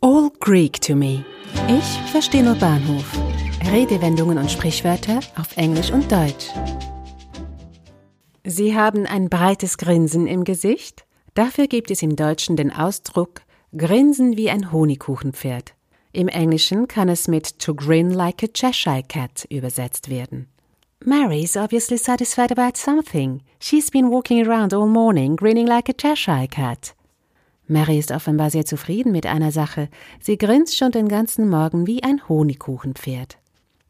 All Greek to me. Ich verstehe nur Bahnhof. Redewendungen und Sprichwörter auf Englisch und Deutsch. Sie haben ein breites Grinsen im Gesicht? Dafür gibt es im Deutschen den Ausdruck Grinsen wie ein Honigkuchenpferd. Im Englischen kann es mit to grin like a Cheshire Cat übersetzt werden. Mary's obviously satisfied about something. She's been walking around all morning grinning like a Cheshire Cat. Mary ist offenbar sehr zufrieden mit einer Sache. Sie grinst schon den ganzen Morgen wie ein Honigkuchenpferd.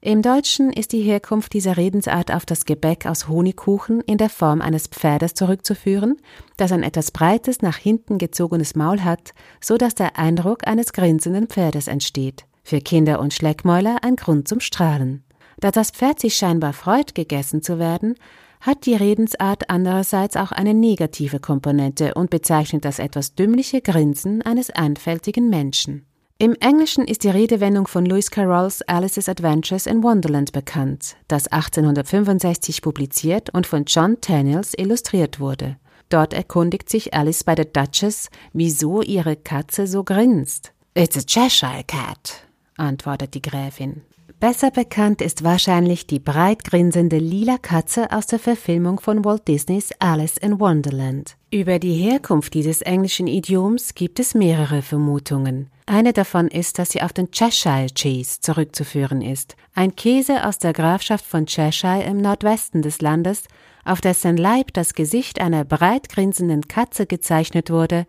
Im Deutschen ist die Herkunft dieser Redensart auf das Gebäck aus Honigkuchen in der Form eines Pferdes zurückzuführen, das ein etwas breites, nach hinten gezogenes Maul hat, so dass der Eindruck eines grinsenden Pferdes entsteht. Für Kinder und Schleckmäuler ein Grund zum Strahlen. Da das Pferd sich scheinbar freut, gegessen zu werden, hat die Redensart andererseits auch eine negative Komponente und bezeichnet das etwas dümmliche Grinsen eines einfältigen Menschen. Im Englischen ist die Redewendung von Lewis Carrolls Alice's Adventures in Wonderland bekannt, das 1865 publiziert und von John Tennills illustriert wurde. Dort erkundigt sich Alice bei der Duchess, wieso ihre Katze so grinst. It's a Cheshire Cat, antwortet die Gräfin. Besser bekannt ist wahrscheinlich die breit grinsende lila Katze aus der Verfilmung von Walt Disneys Alice in Wonderland. Über die Herkunft dieses englischen Idioms gibt es mehrere Vermutungen. Eine davon ist, dass sie auf den Cheshire Cheese zurückzuführen ist, ein Käse aus der Grafschaft von Cheshire im Nordwesten des Landes, auf dessen Leib das Gesicht einer breit grinsenden Katze gezeichnet wurde,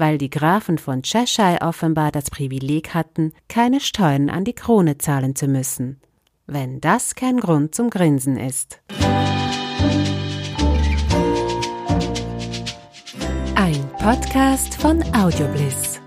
weil die Grafen von Cheshire offenbar das Privileg hatten, keine Steuern an die Krone zahlen zu müssen. Wenn das kein Grund zum Grinsen ist. Ein Podcast von Audiobliss.